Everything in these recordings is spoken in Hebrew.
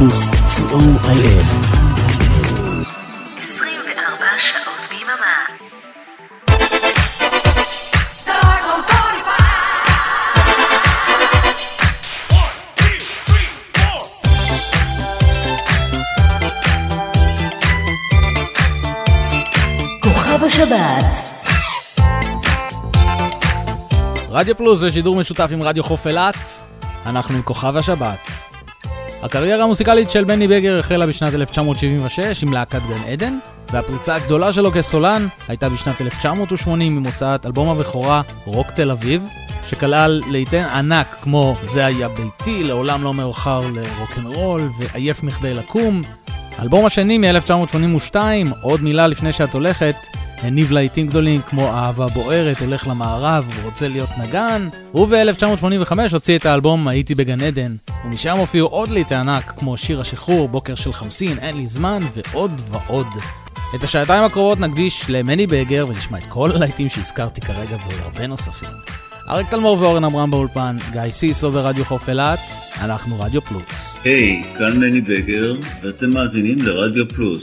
פלוס, co.il. 24 שעות ביממה. רדיו פלוס זה שידור משותף עם רדיו חוף אילת, אנחנו עם כוכב השבת. הקריירה המוסיקלית של בני בגר החלה בשנת 1976 עם להקת גן עדן, והפריצה הגדולה שלו כסולן הייתה בשנת 1980 עם הוצאת אלבום הבכורה רוק תל אביב, שכלל לעיתים ענק כמו זה היה ביתי, לעולם לא מאוחר לרוקנרול ועייף מכדי לקום. האלבום השני מ-1982, עוד מילה לפני שאת הולכת, הניב להיטים גדולים כמו אהבה בוערת, הולך למערב ורוצה להיות נגן, וב-1985 הוציא את האלבום הייתי בגן עדן, ומשם הופיעו עוד להיטי ענק כמו שיר השחרור, בוקר של חמסין, אין לי זמן ועוד ועוד. את השעתיים הקרובות נקדיש למני בגר ונשמע את כל הלהיטים שהזכרתי כרגע ועוד הרבה נוספים. אריק תלמור ואורן עמרם באולפן, גיא סיסו ברדיו חוף אילת, אנחנו רדיו פלוס. היי, כאן מני בגר, ואתם מאזינים לרדיו פלוס.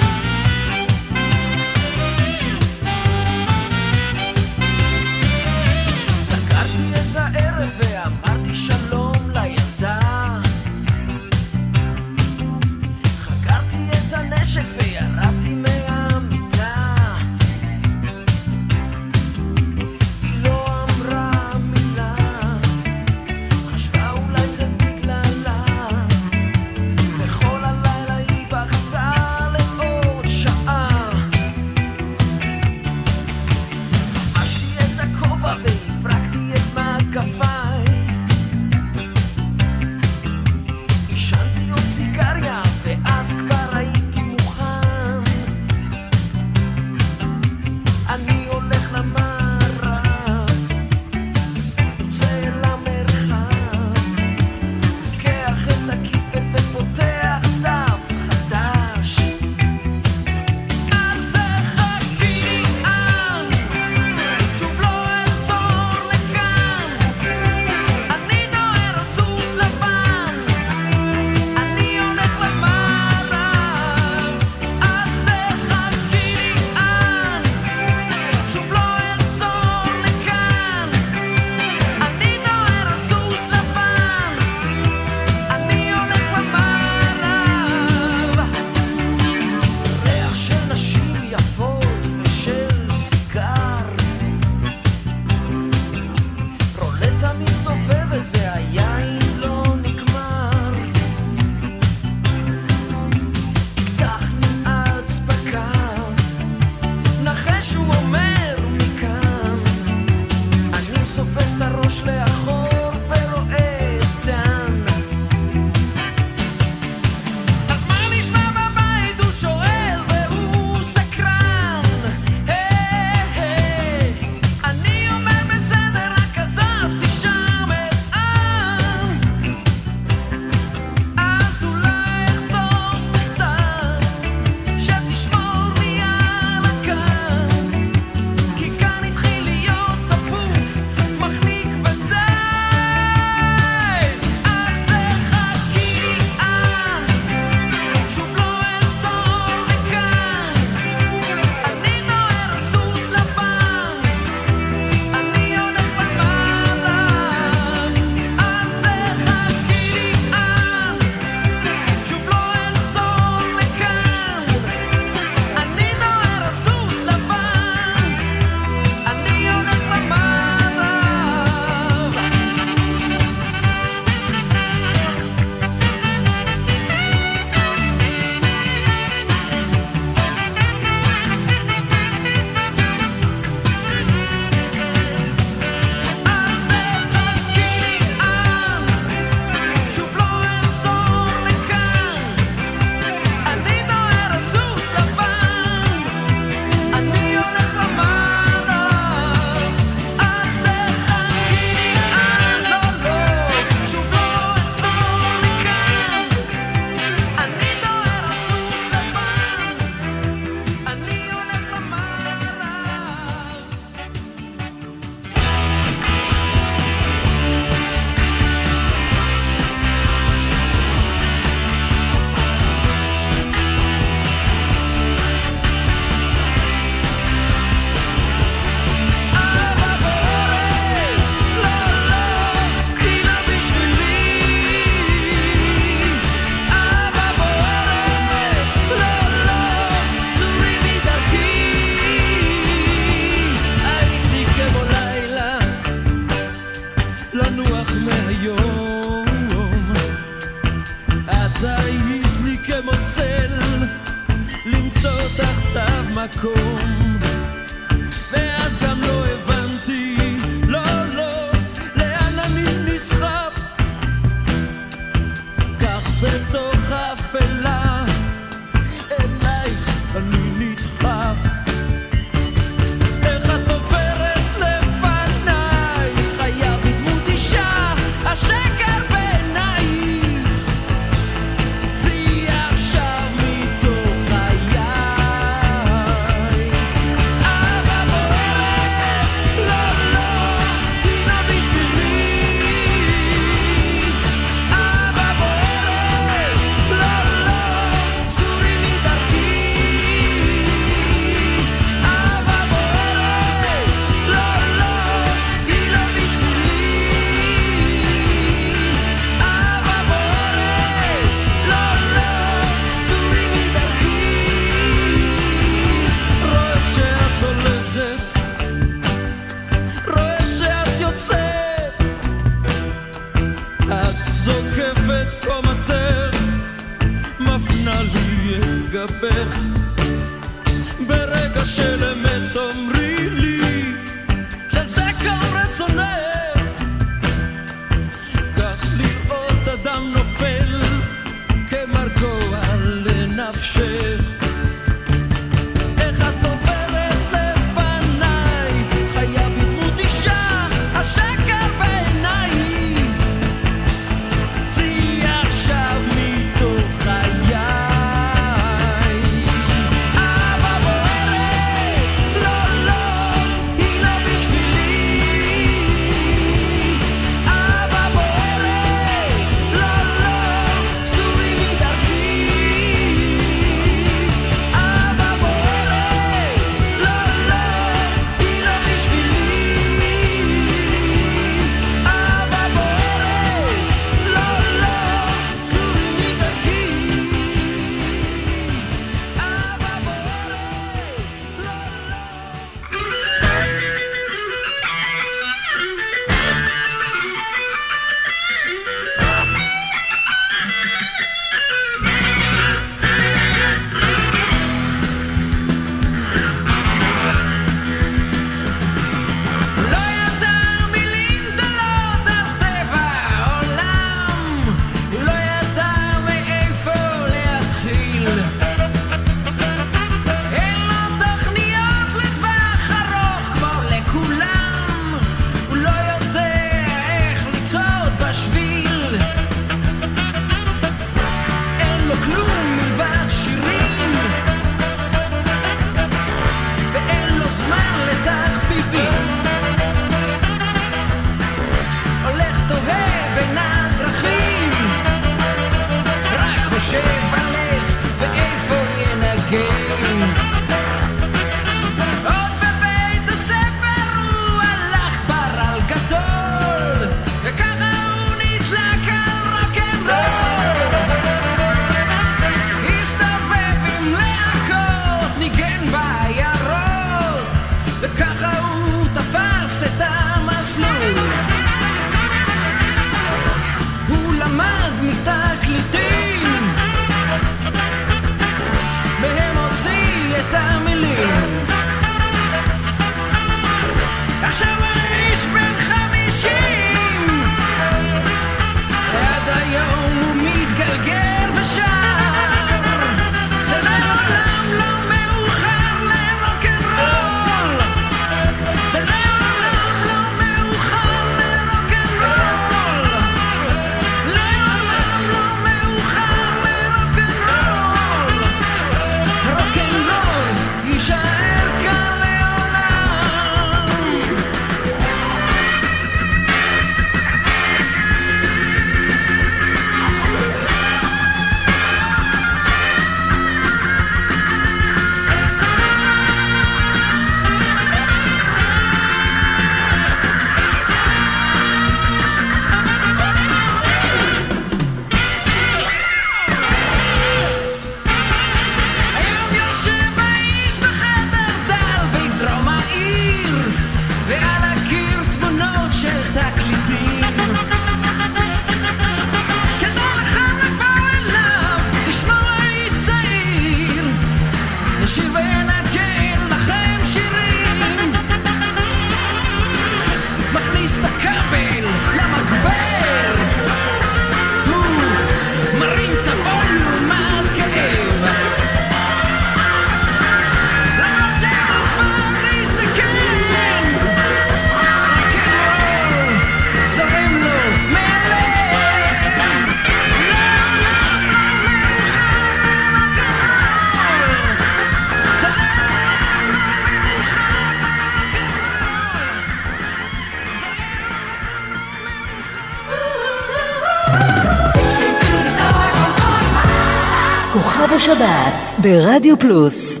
השבת ברדיו פלוס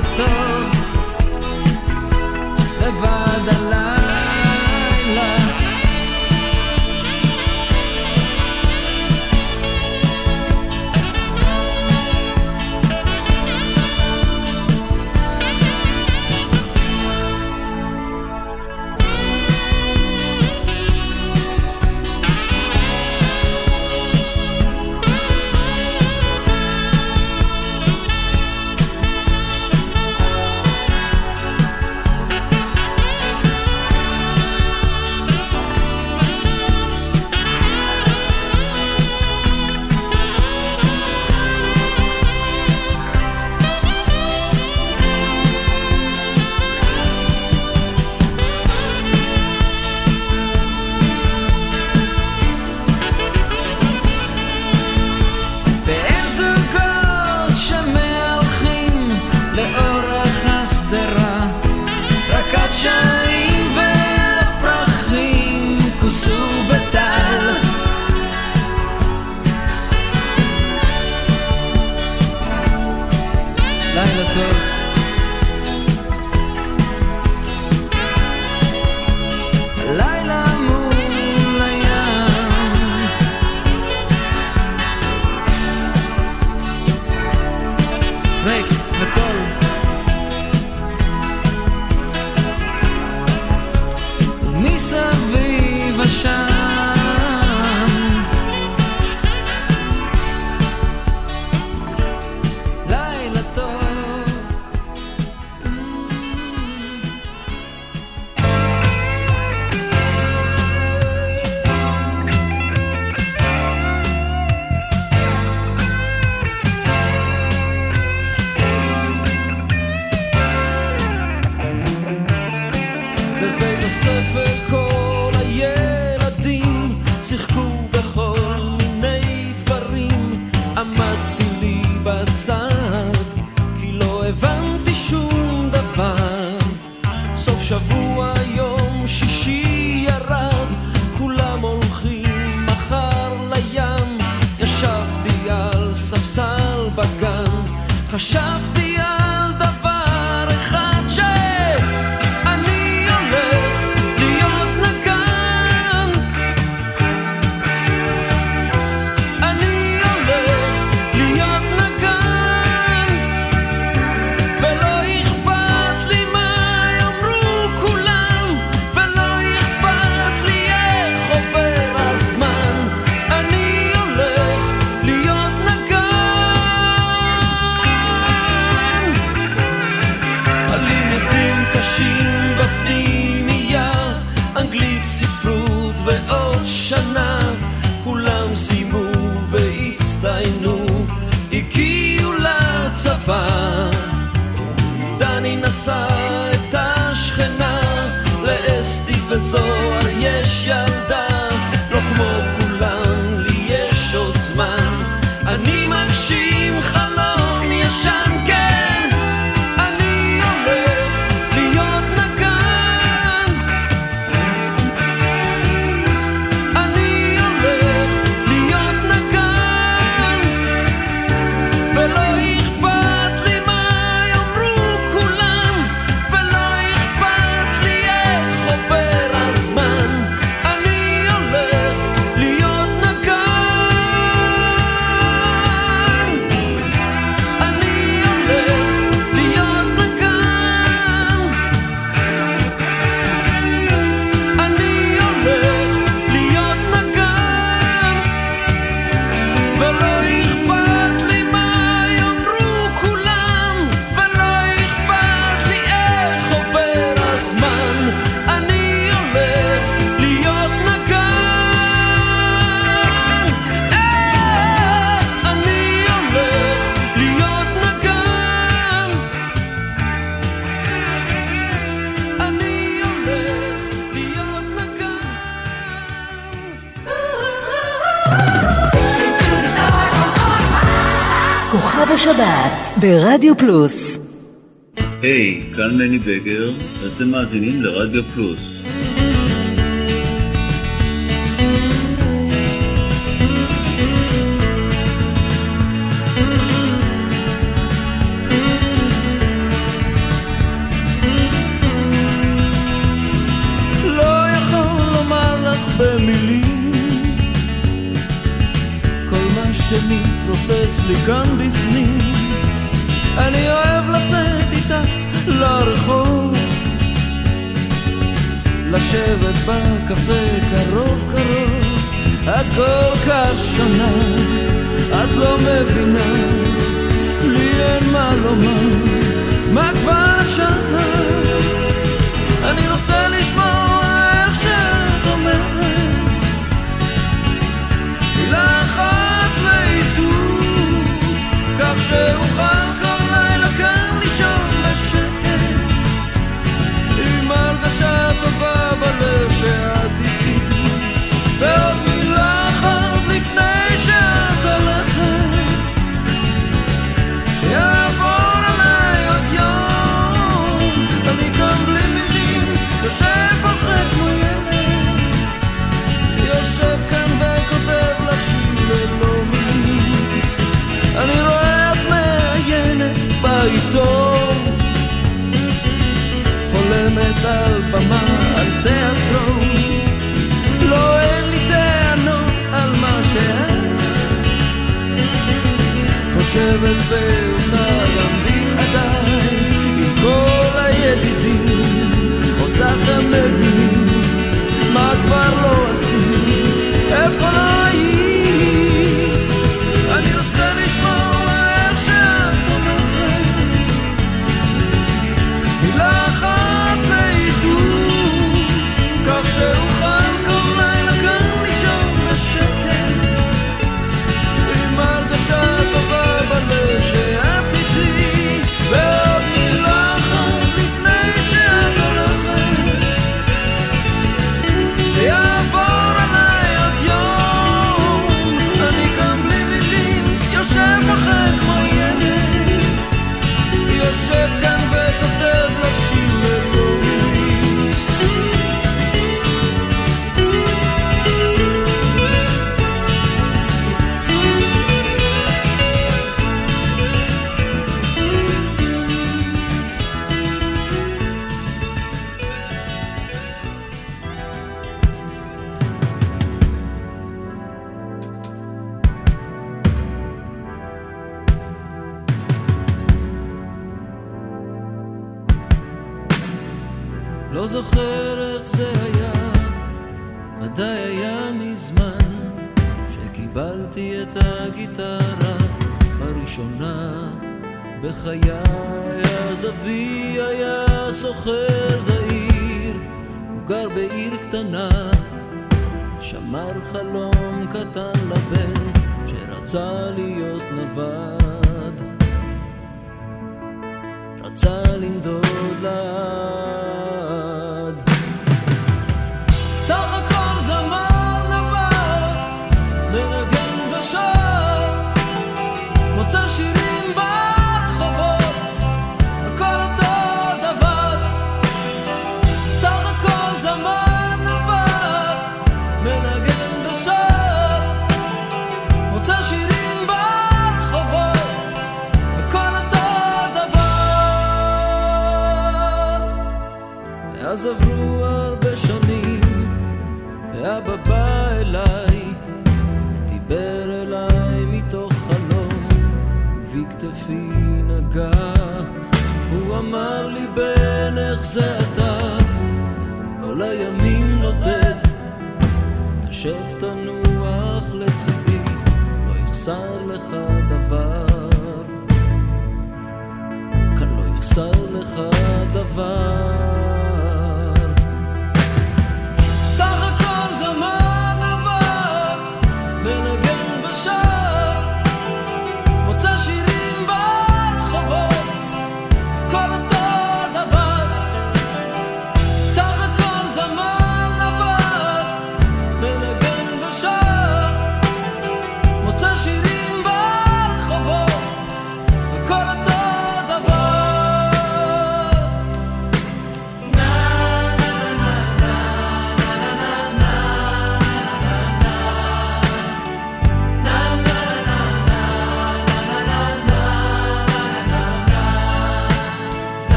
the door ברדיו פלוס. היי, hey, כאן מני בגר, ואתם מאזינים לרדיו פלוס. קפה קרוב קרוב, את כל כך שונה, את לא מבינה, לי אין מה לומר, מה כבר שעה? אני רוצה לשמוע everything so חיה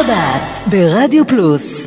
השבת ברדיו פלוס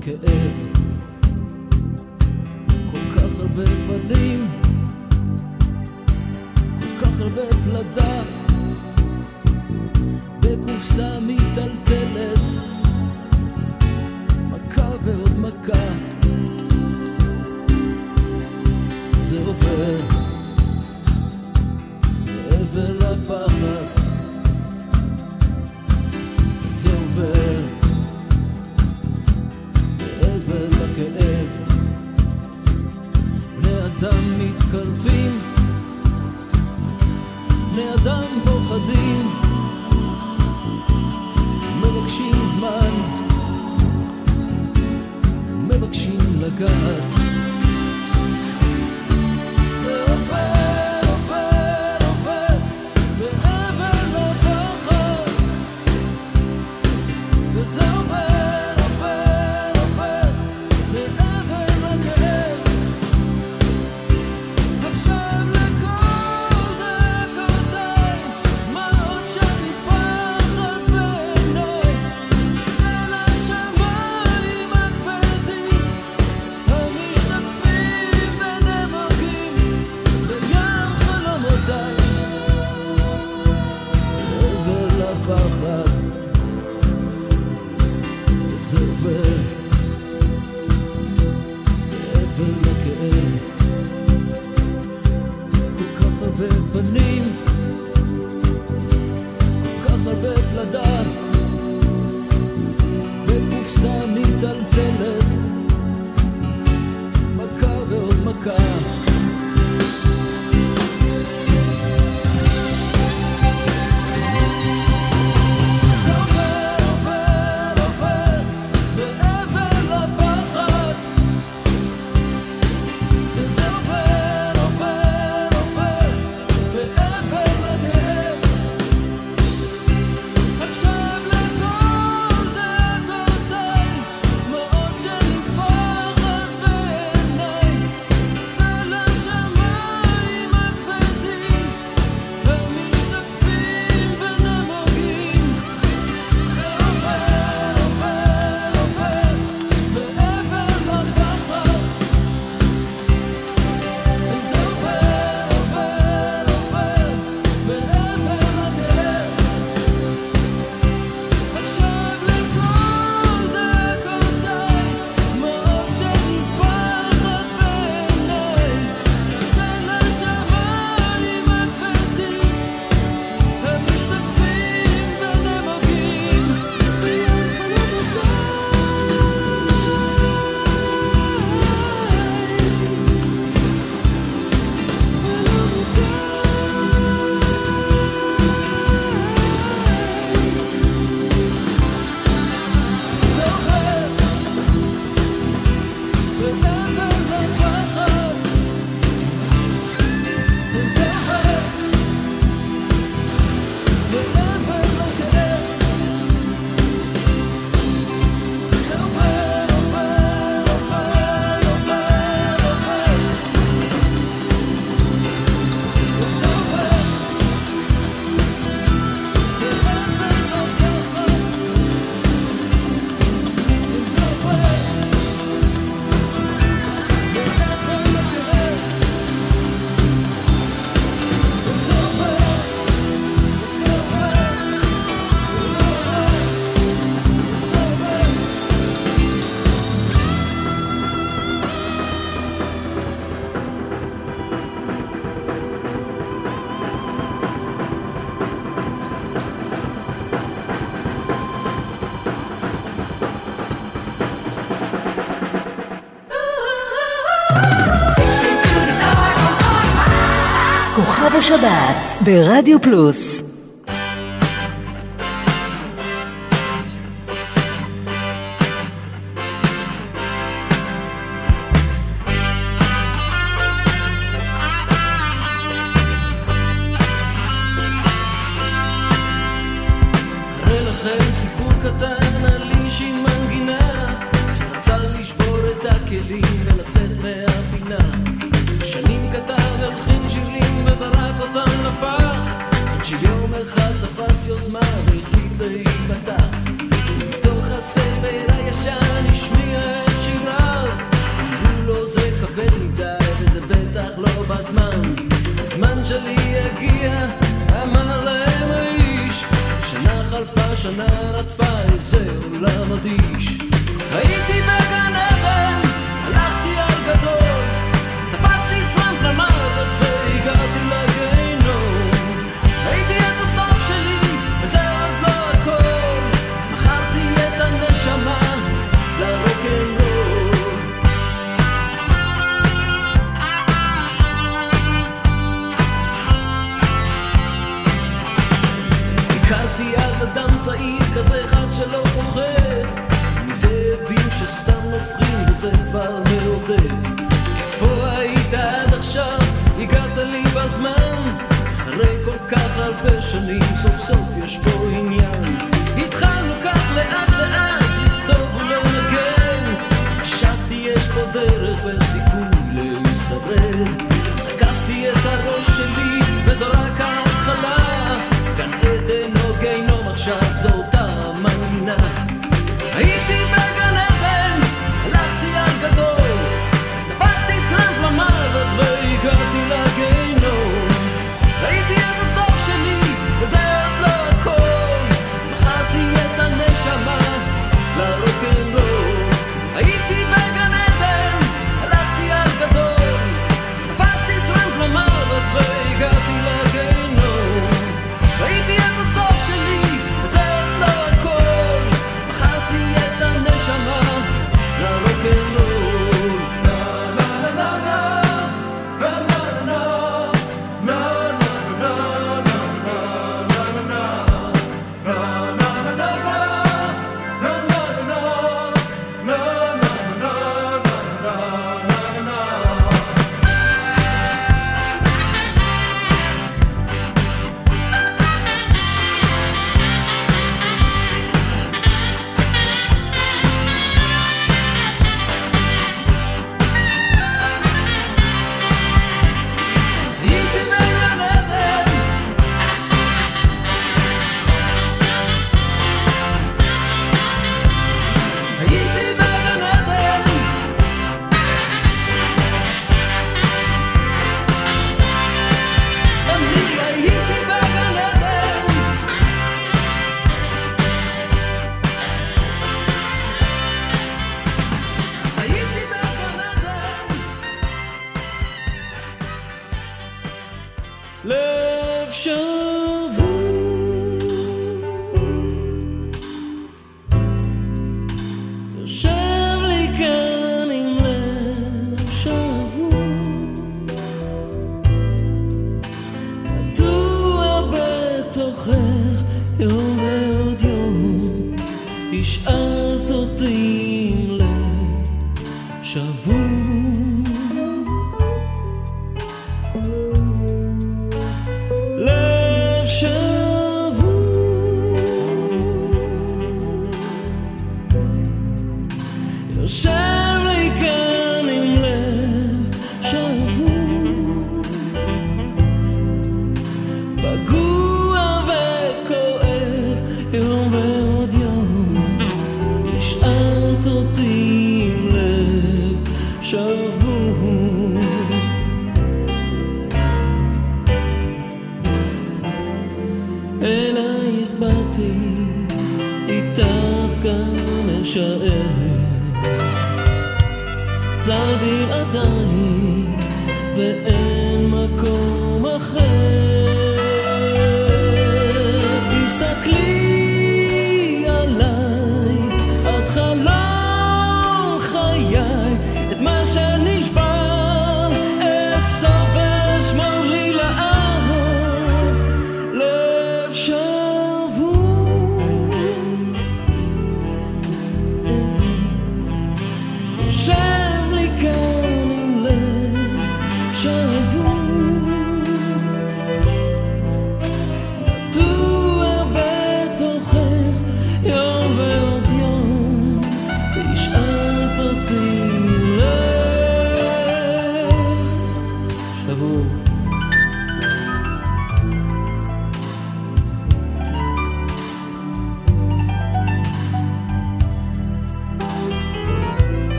לכאב כל כך הרבה פנים השבת ברדיו פלוס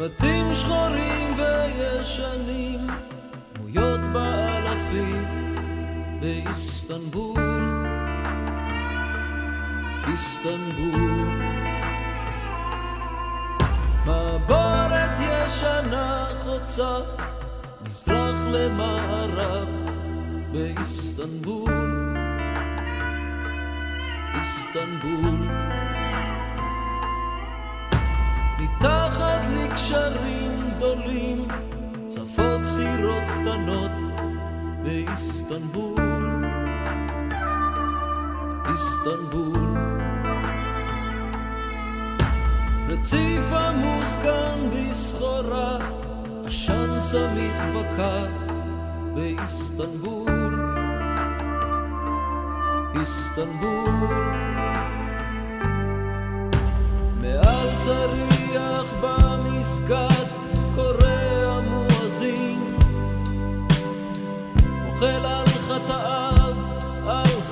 בתים שחורים וישנים, דמויות באלפים באיסטנבול, איסטנבול. מעבורת ישנה חוצה מזרח למערב באיסטנבול, גדולים צפות סירות קטנות באיסטנבול, איסטנבול. רציף עמוס כאן בסחורה, עשן סמיך וקר באיסטנבול, איסטנבול. מעל צריח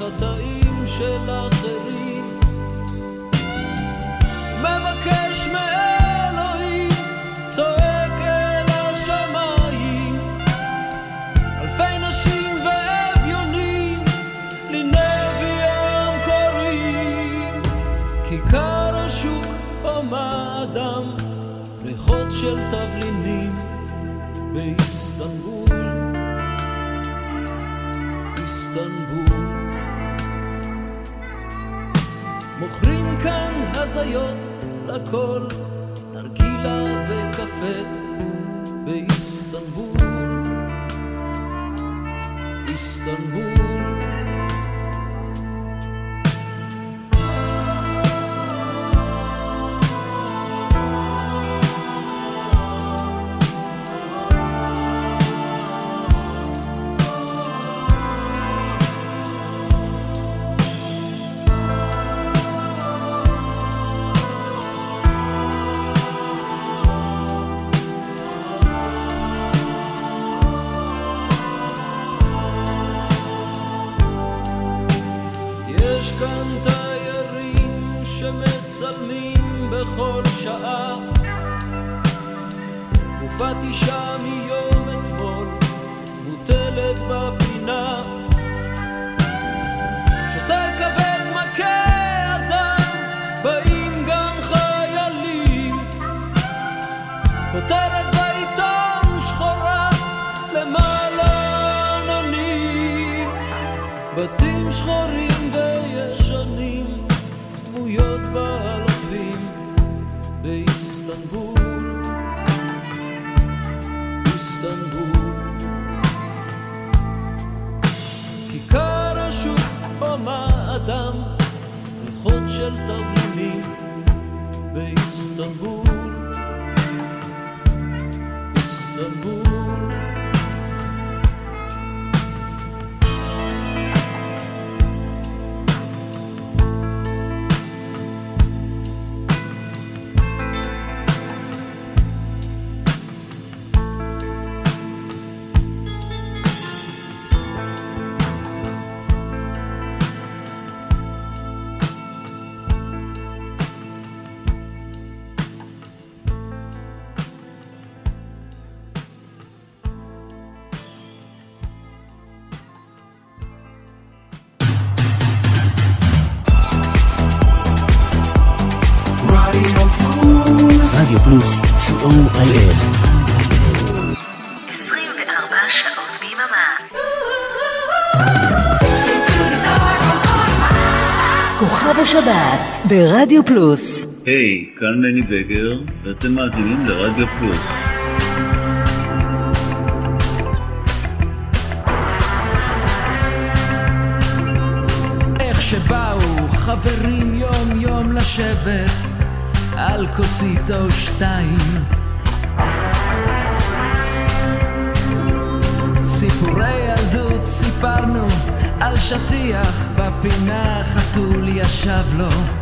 על חטאים של אחרים מבקש מאלוהים, צועק אל השמיים. אלפי נשים ואביונים לנבי ים קוראים. כיכר השוק הומה אדם, ריחות של תבלינים הזיות לכל, נרגילה וקפה אדם, ריחות של תבלינים באיסטנבול, איסטנבול. ברדיו פלוס. היי, hey, כאן מני בגר, ואתם מאזינים לרדיו פלוס. איך שבאו חברים יום יום לשבת על כוסית או שתיים סיפורי ילדות סיפרנו על שטיח בפינה חתול ישב לו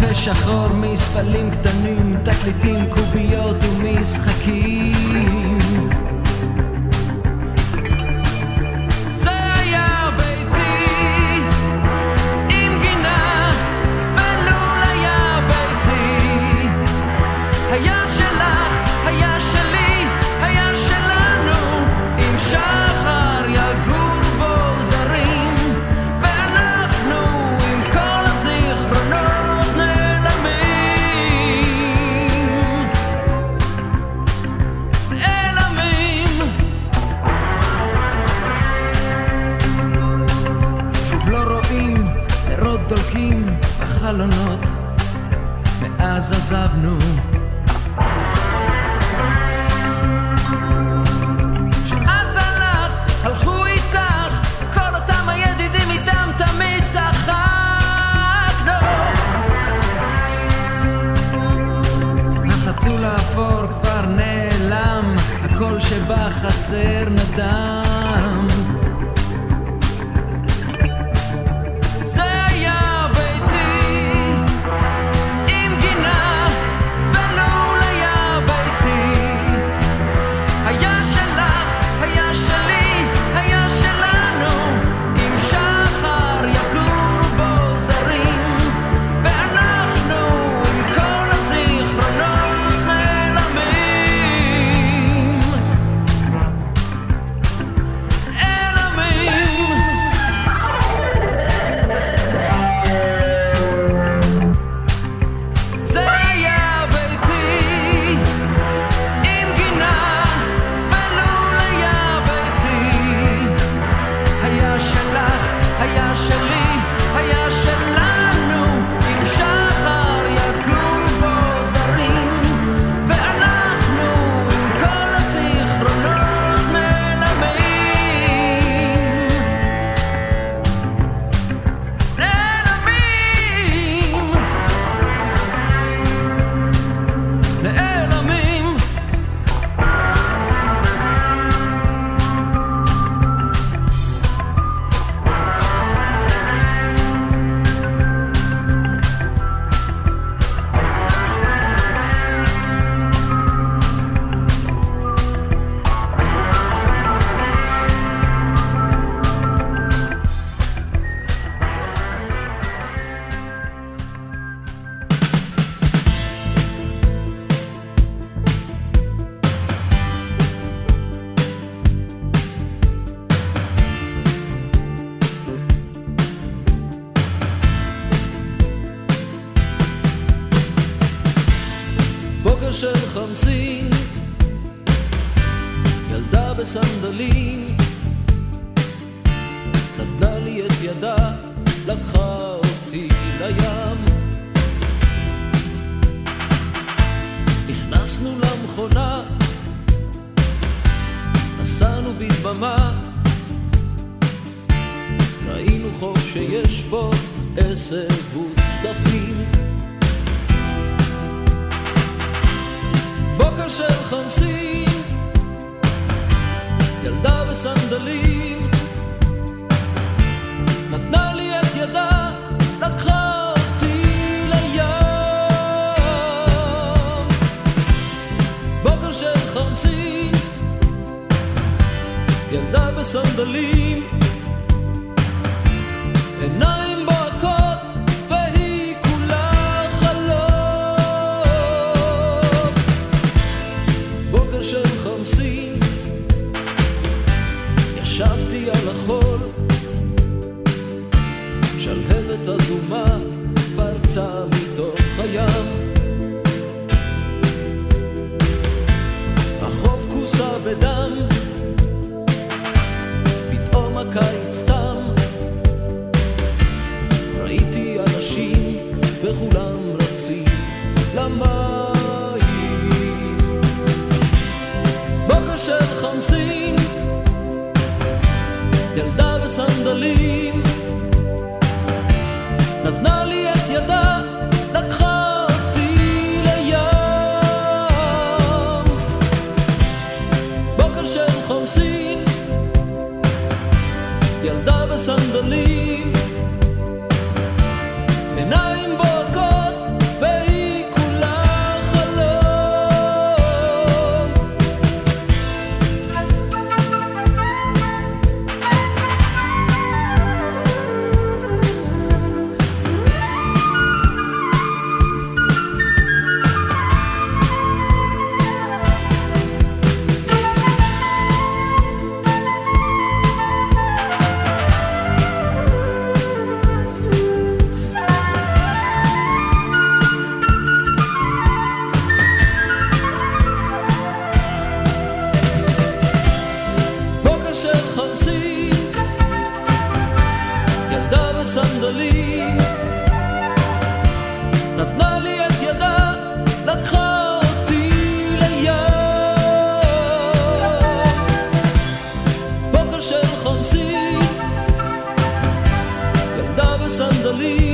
ושחור מספלים קטנים, תקליטים, קוביות ומשחקים. עזבנו. כשאת הלכת, הלכו איתך כל אותם הידידים איתם תמיד צחקנו החתול האפור כבר נעלם הקול שבחצר tenderly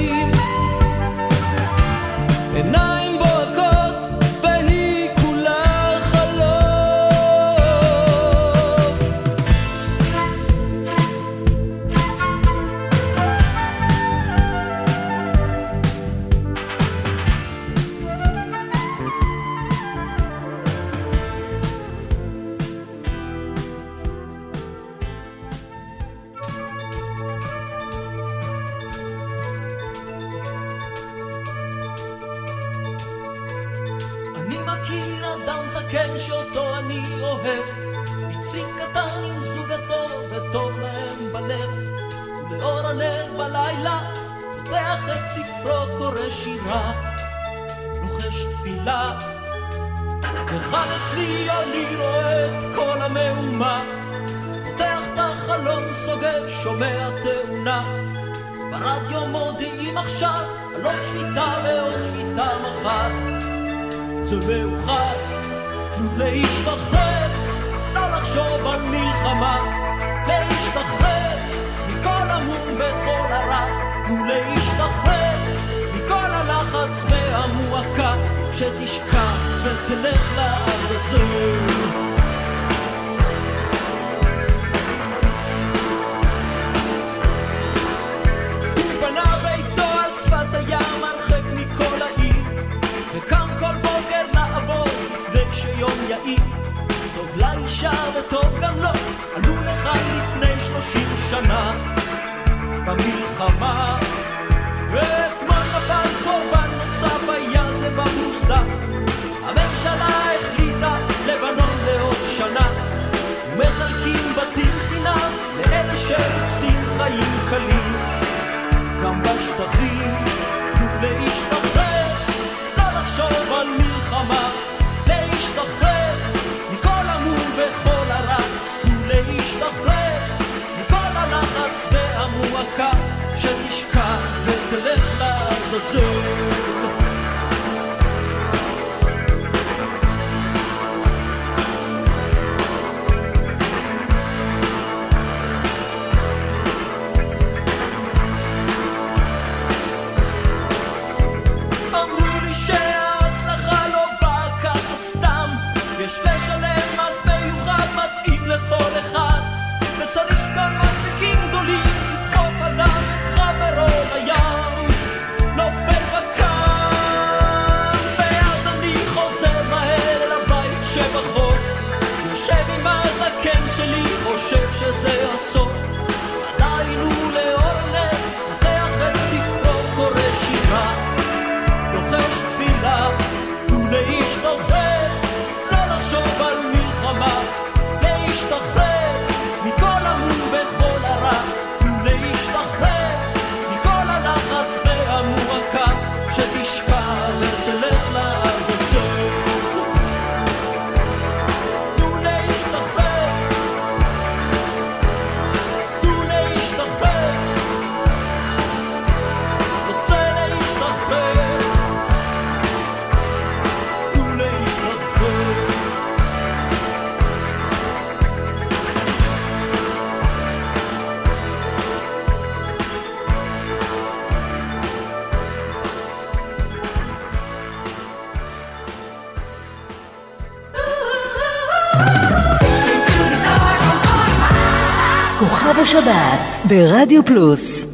השבת ברדיו פלוס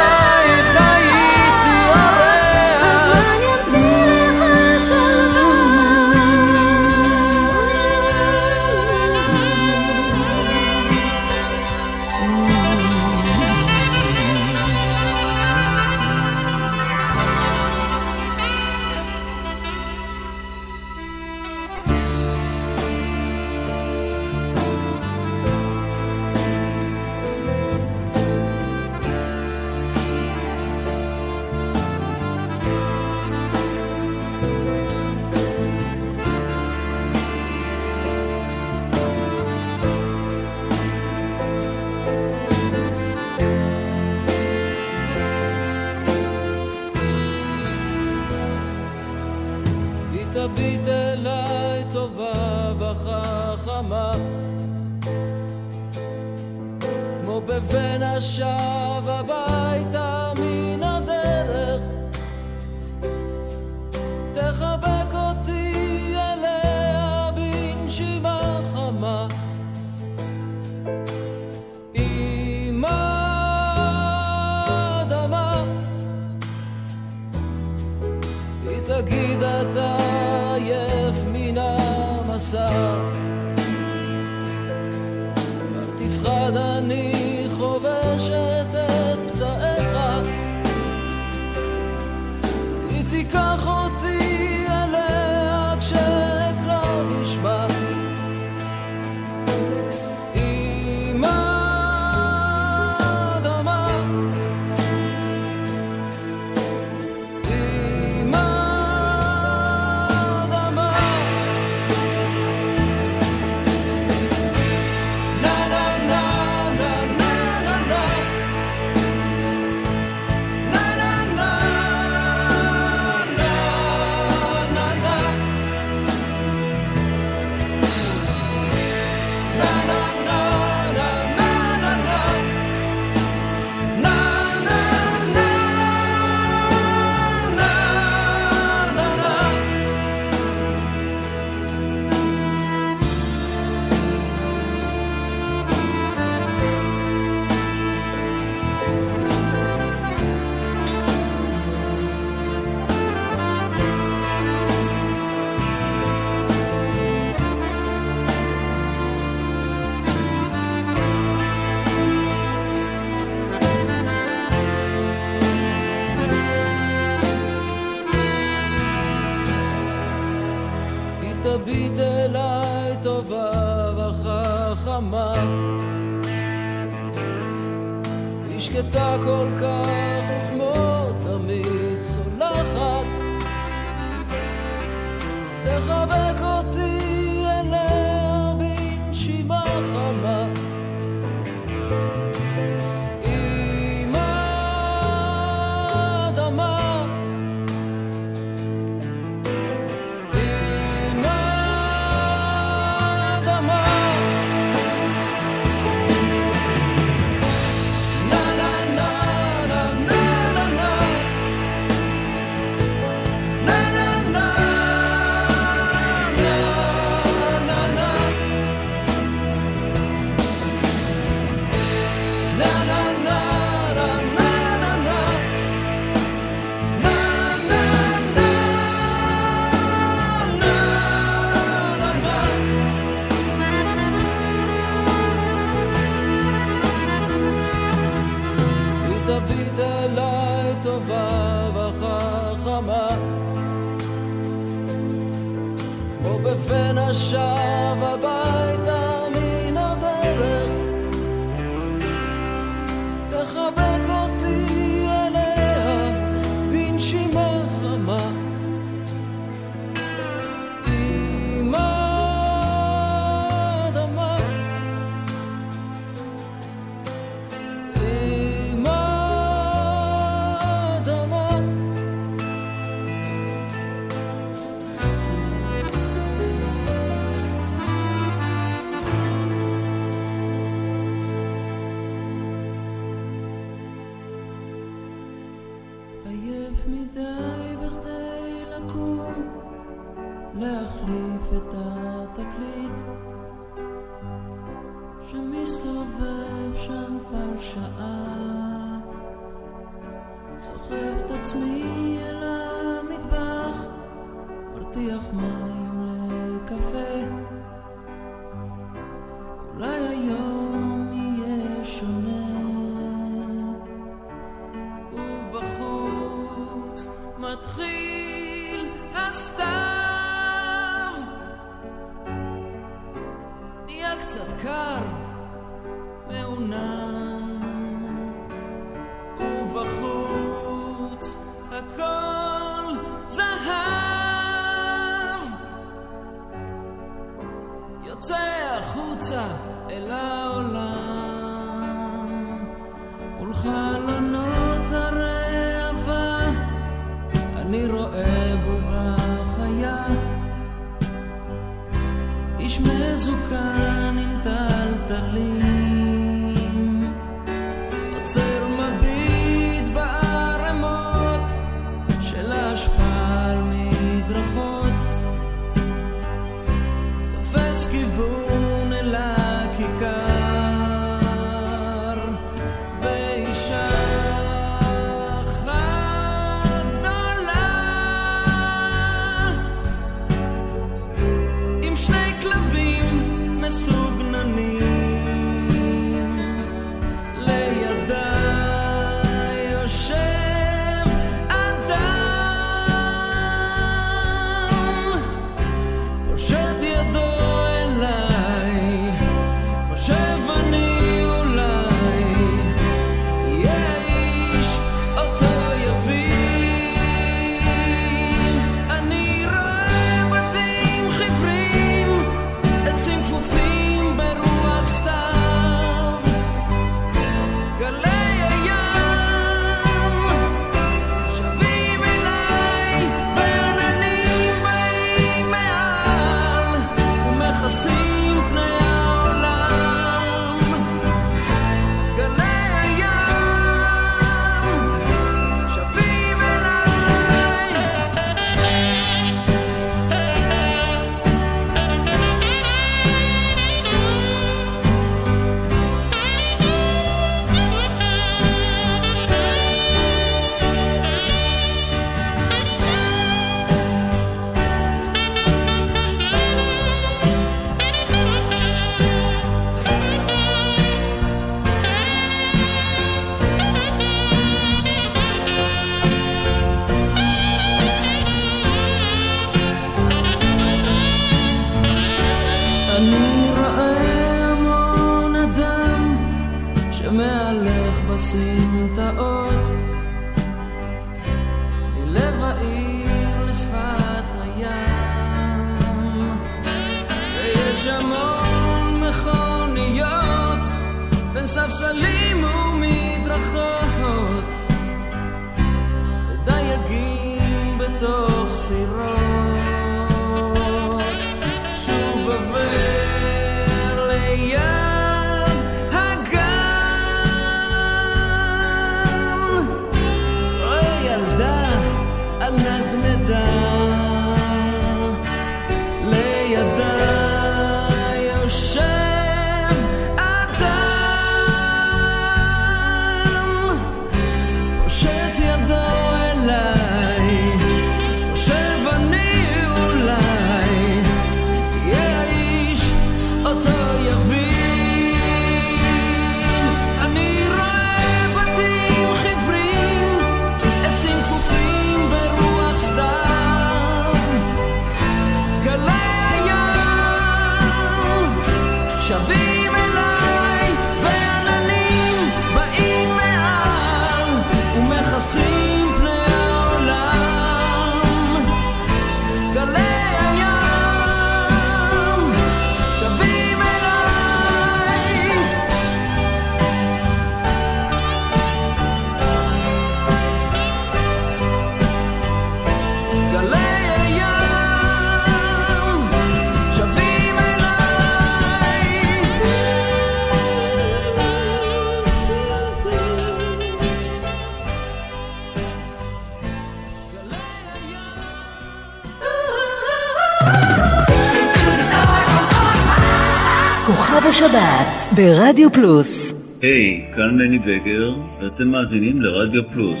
ברדיו פלוס. היי, hey, כאן מני בגר, ואתם מאזינים לרדיו פלוס.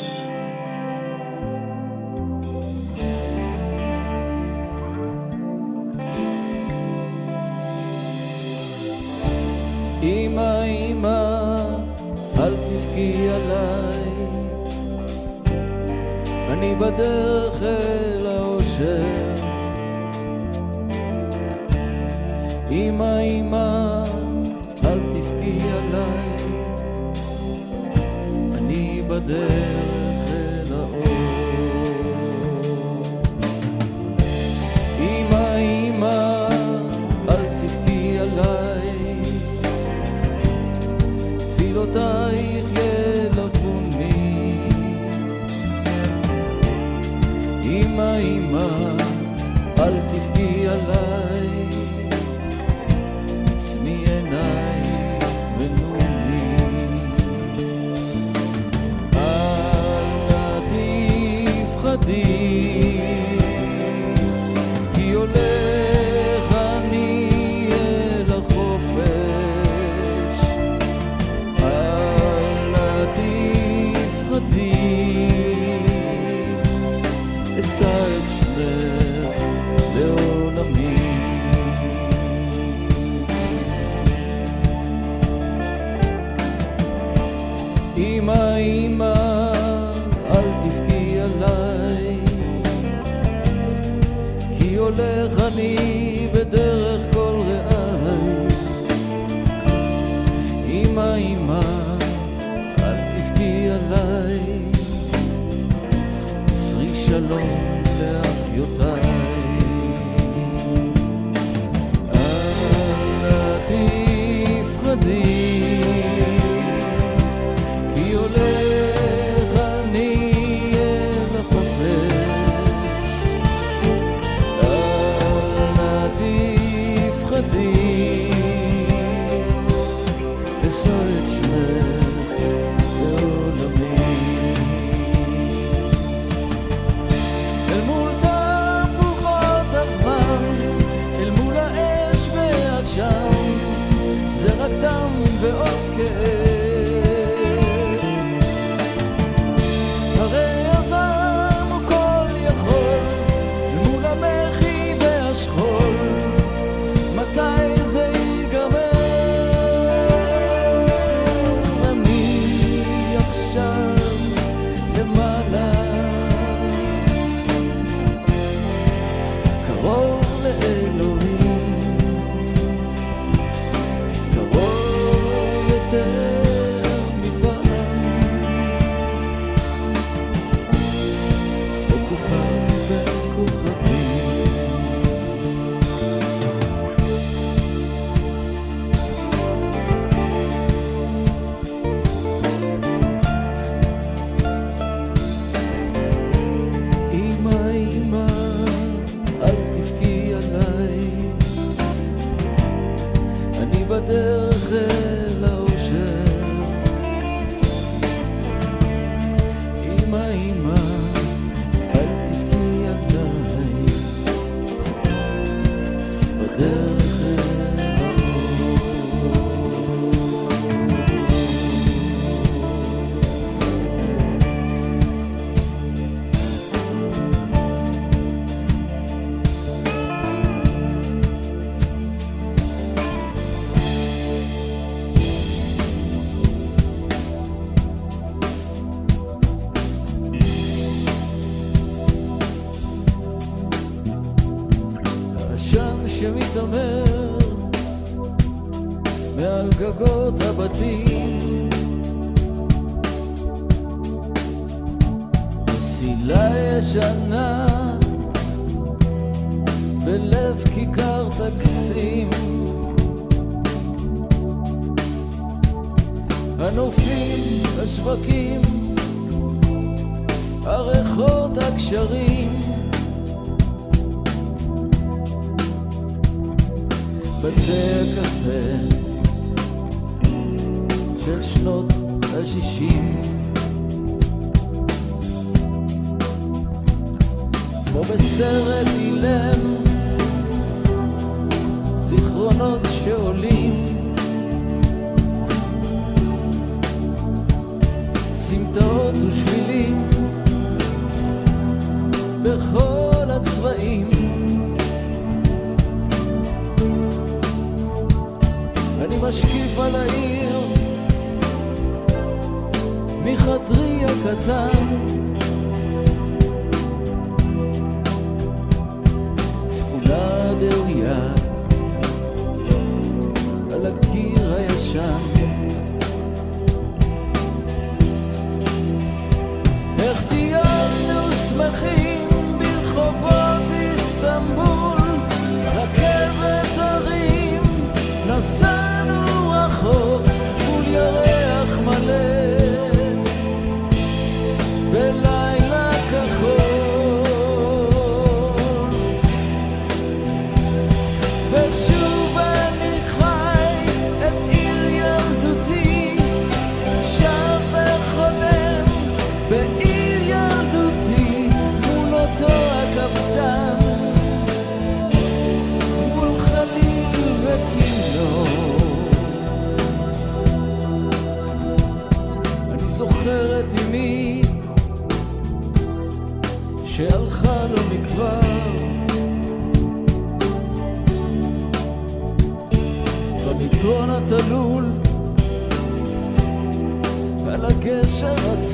אמא, אמא, אל תבכי עליי, אני בדרך אל... של שנות השישים. כמו בסרט אילם זיכרונות שעולים. סמטאות ושבילים בכל הצבעים. אני משקיף על העיר מחדרי הקטן. תמונה דאויה על הקיר הישן. איך טיילנו שמחים ברחובות איסטנבול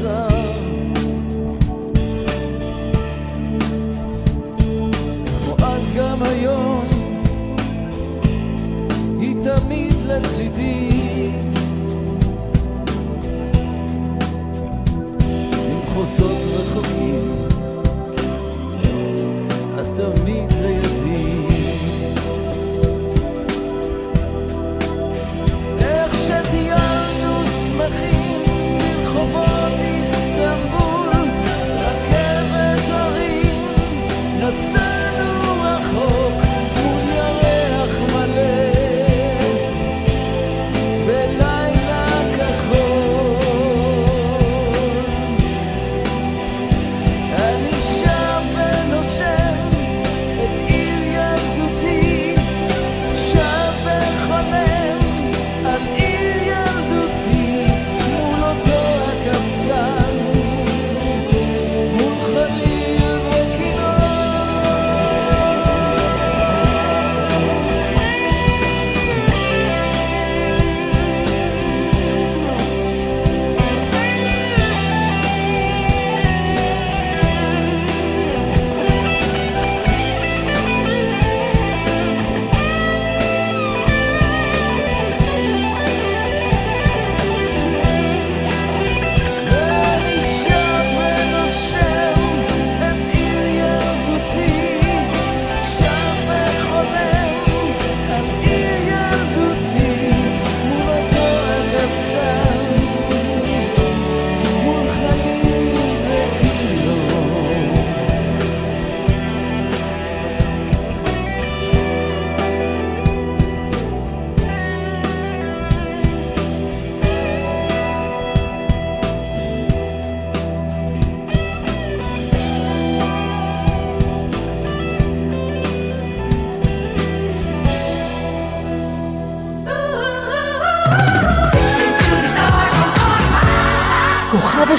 sun.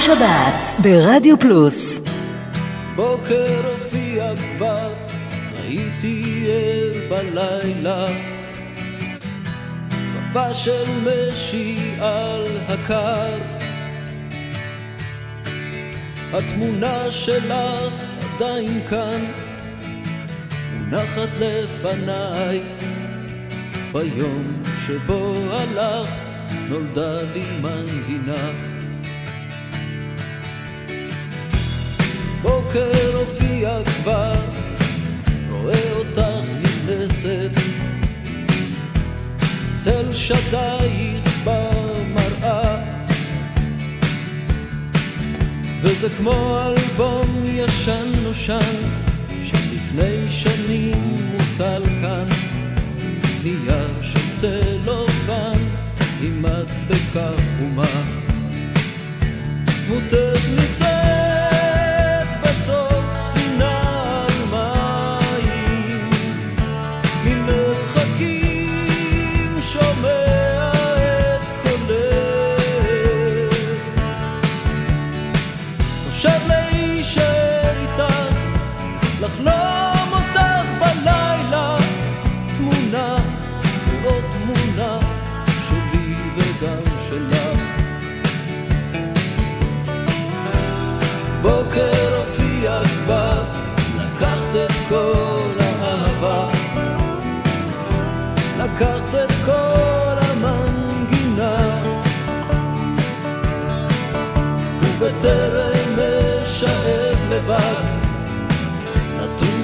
שבת ברדיו פלוס. בוקר הופיע כבר, הייתי ער בלילה. כפה של משי על הקר. התמונה שלך עדיין כאן, מונחת לפניי. ביום שבו הלך נולדה לי מנגינה. הבוקר הופיע כבר, רואה אותך נכנסת, צל שדייך במראה, וזה כמו אלבום ישן נושן, שלפני שנים מוטל כאן, נייר של צלופן, עם מדבקה חומה. מוטט מסר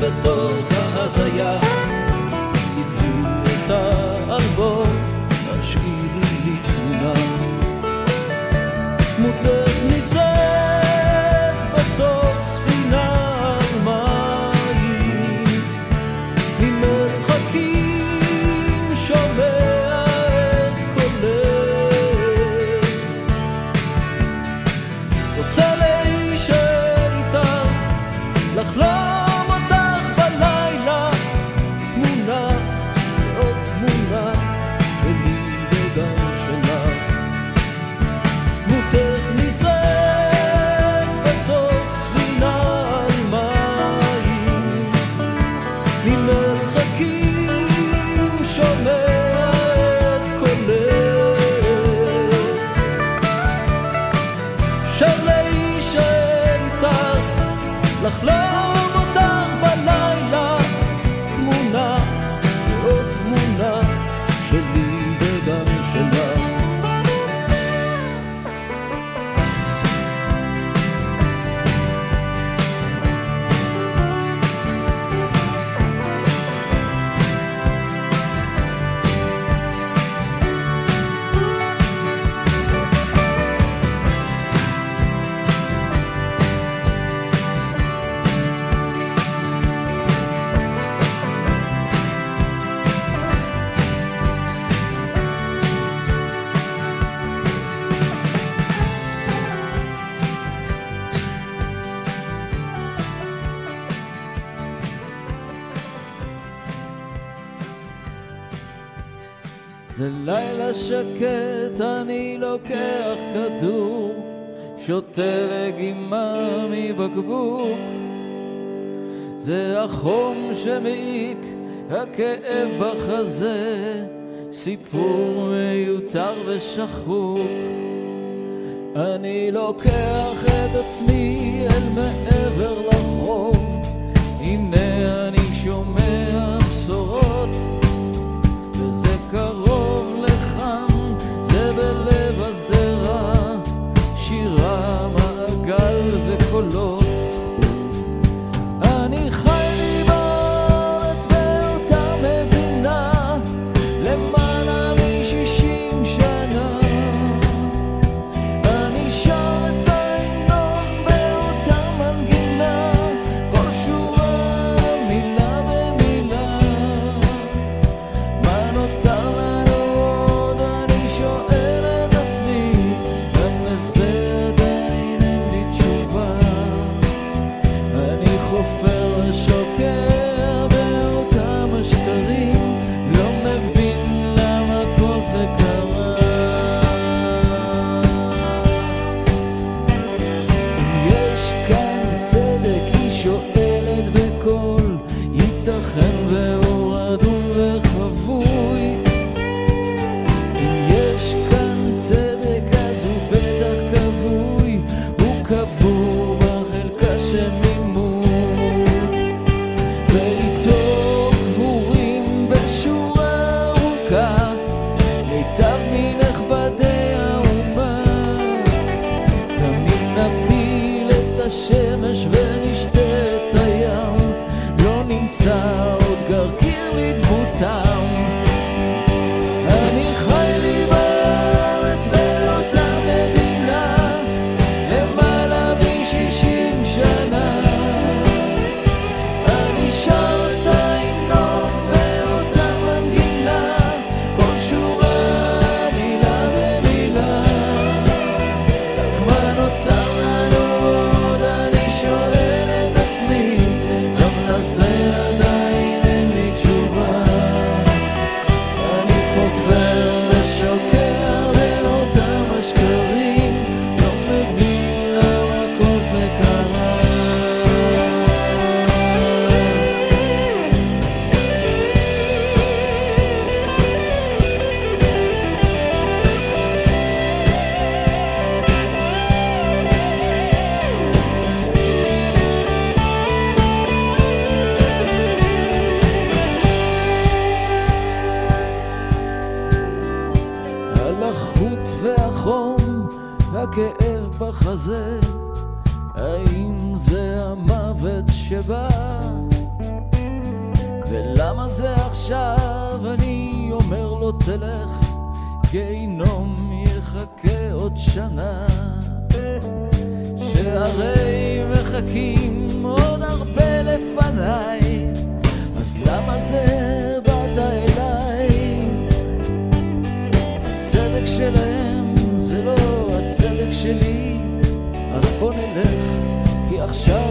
בתוך ההזיה. ולילה שקט אני לוקח כדור, שותה לגימה מבקבוק. זה החום שמעיק, הכאב בחזה, סיפור מיותר ושחוק. אני לוקח את עצמי אל מעבר לחוב, הנה אני שומע בשורות. תלך, גיהנום יחכה עוד שנה. שהרי מחכים עוד הרבה לפניי, אז למה זה באת אליי? הצדק שלהם זה לא הצדק שלי, אז בוא נלך, כי עכשיו...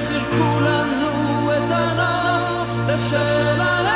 שחרקו לנו את הענף לשלם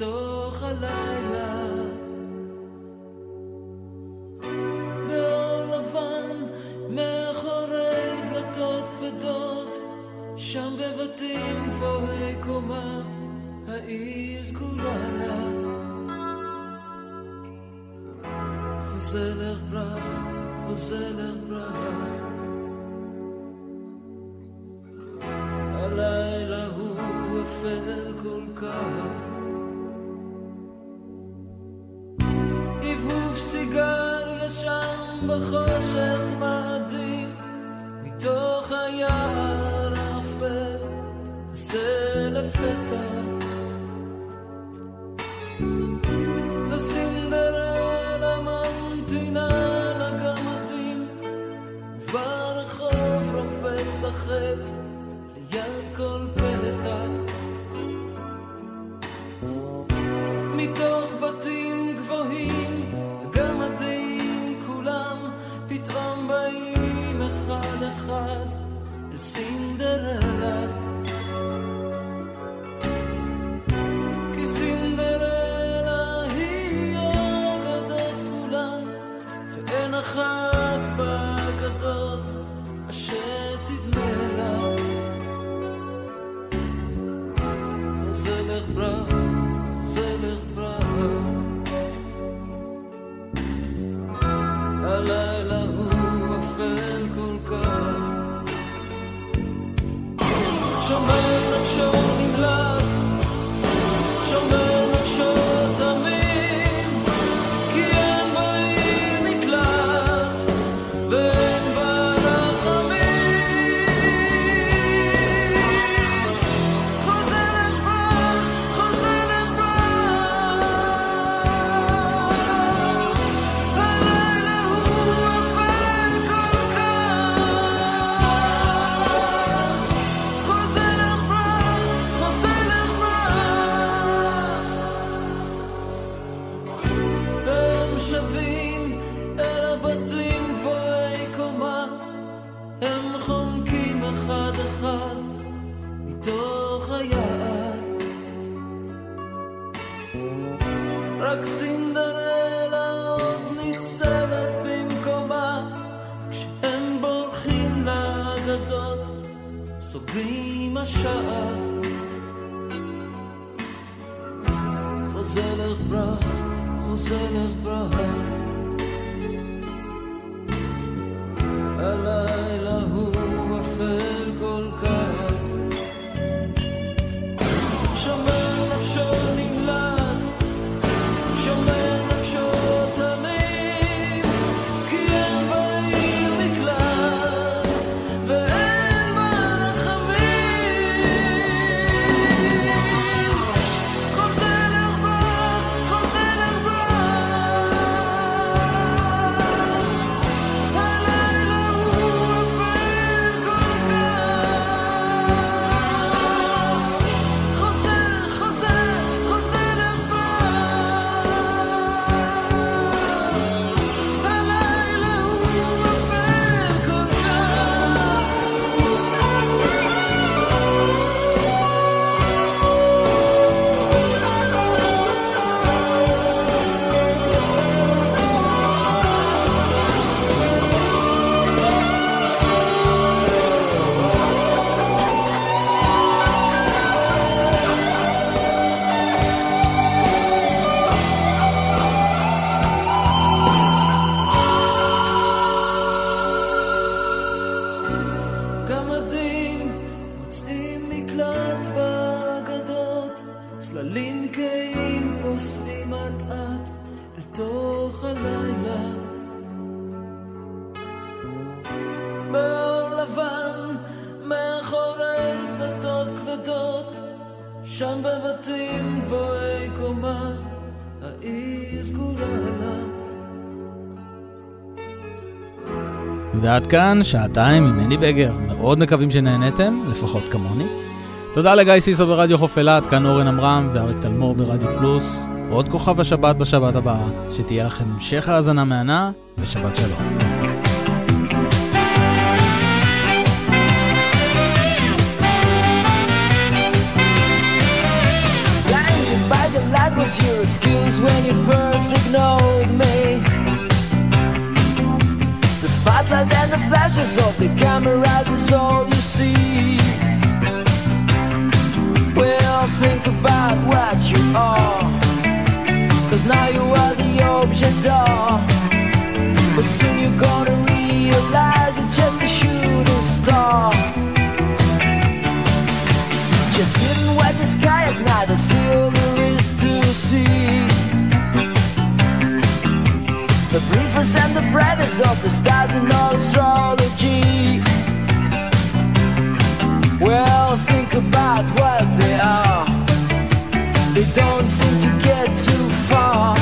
בתוך הלילה. באור לבן, מאחורי דלתות כבדות, שם בבתים גבוהי קומה, העיר זכורה לה. חוזר לך ברח, חוזר לך ברח. בחושך מאדים מתוך היער האפל, עשה לפתע ועד כאן שעתיים עם מני בגר. מאוד מקווים שנהנתם, לפחות כמוני. תודה לגיא סיסו ברדיו חוף אילת, כאן אורן עמרם ואריק תלמור ברדיו פלוס. עוד כוכב השבת בשבת הבאה, שתהיה לכם המשך האזנה מהנה, ושבת שלום. was your excuse when you first ignored me? The spotlight and the flashes of the cameras is all you see. Well, think about what you are. Cause now you are the object of. But soon you're gonna realize you're just a shooting star. Just sit and watch the sky at night all there is to see. The briefest and the brightest of the stars in astrology. Well, think about what they are. They don't seem to get too far.